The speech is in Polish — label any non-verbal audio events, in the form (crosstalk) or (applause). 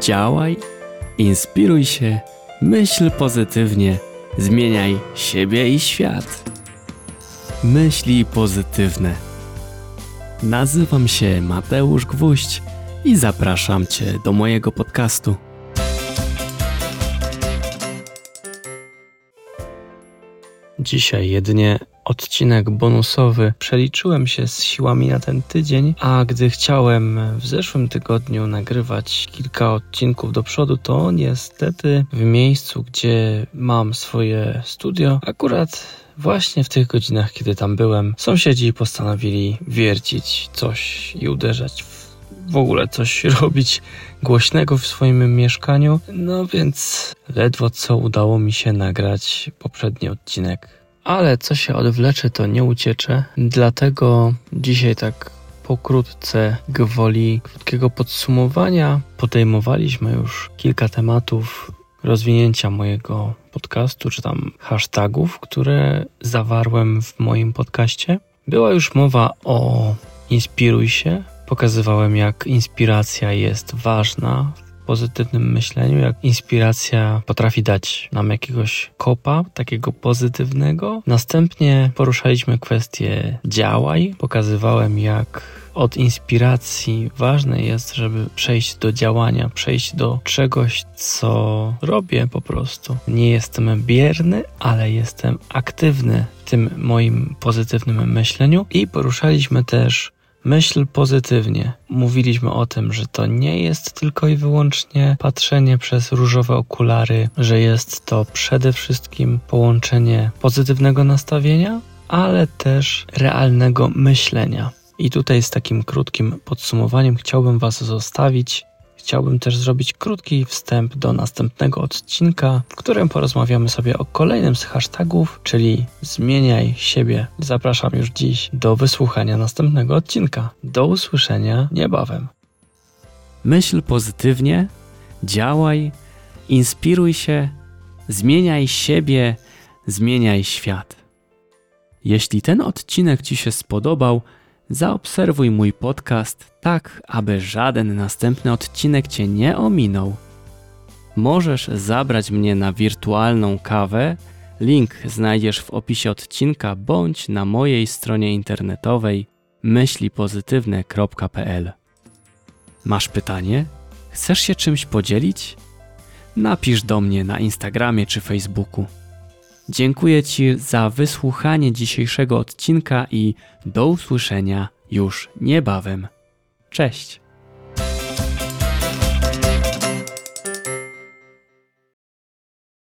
Działaj, inspiruj się, myśl pozytywnie, zmieniaj siebie i świat. Myśli pozytywne. Nazywam się Mateusz Gwóźdź i zapraszam Cię do mojego podcastu. Dzisiaj jedynie odcinek bonusowy. Przeliczyłem się z siłami na ten tydzień, a gdy chciałem w zeszłym tygodniu nagrywać kilka odcinków do przodu, to niestety w miejscu, gdzie mam swoje studio, akurat Właśnie w tych godzinach, kiedy tam byłem, sąsiedzi postanowili wiercić coś i uderzać w w ogóle coś (laughs) robić głośnego w swoim mieszkaniu. No więc ledwo co udało mi się nagrać poprzedni odcinek. Ale co się odwlecze, to nie uciecze. Dlatego dzisiaj tak pokrótce, gwoli krótkiego podsumowania, podejmowaliśmy już kilka tematów rozwinięcia mojego podcastu, czy tam hashtagów, które zawarłem w moim podcaście. Była już mowa o inspiruj się, pokazywałem, jak inspiracja jest ważna pozytywnym myśleniu, jak inspiracja potrafi dać nam jakiegoś kopa, takiego pozytywnego. Następnie poruszaliśmy kwestię działaj, pokazywałem, jak od inspiracji ważne jest, żeby przejść do działania, przejść do czegoś, co robię po prostu. Nie jestem bierny, ale jestem aktywny w tym moim pozytywnym myśleniu i poruszaliśmy też Myśl pozytywnie. Mówiliśmy o tym, że to nie jest tylko i wyłącznie patrzenie przez różowe okulary, że jest to przede wszystkim połączenie pozytywnego nastawienia, ale też realnego myślenia. I tutaj z takim krótkim podsumowaniem chciałbym Was zostawić Chciałbym też zrobić krótki wstęp do następnego odcinka, w którym porozmawiamy sobie o kolejnym z hashtagów, czyli zmieniaj siebie. Zapraszam już dziś do wysłuchania następnego odcinka. Do usłyszenia niebawem. Myśl pozytywnie, działaj, inspiruj się, zmieniaj siebie, zmieniaj świat. Jeśli ten odcinek Ci się spodobał, Zaobserwuj mój podcast tak, aby żaden następny odcinek Cię nie ominął. Możesz zabrać mnie na wirtualną kawę. Link znajdziesz w opisie odcinka bądź na mojej stronie internetowej myślipozytywne.pl. Masz pytanie? Chcesz się czymś podzielić? Napisz do mnie na Instagramie czy Facebooku. Dziękuję Ci za wysłuchanie dzisiejszego odcinka i do usłyszenia już niebawem. Cześć!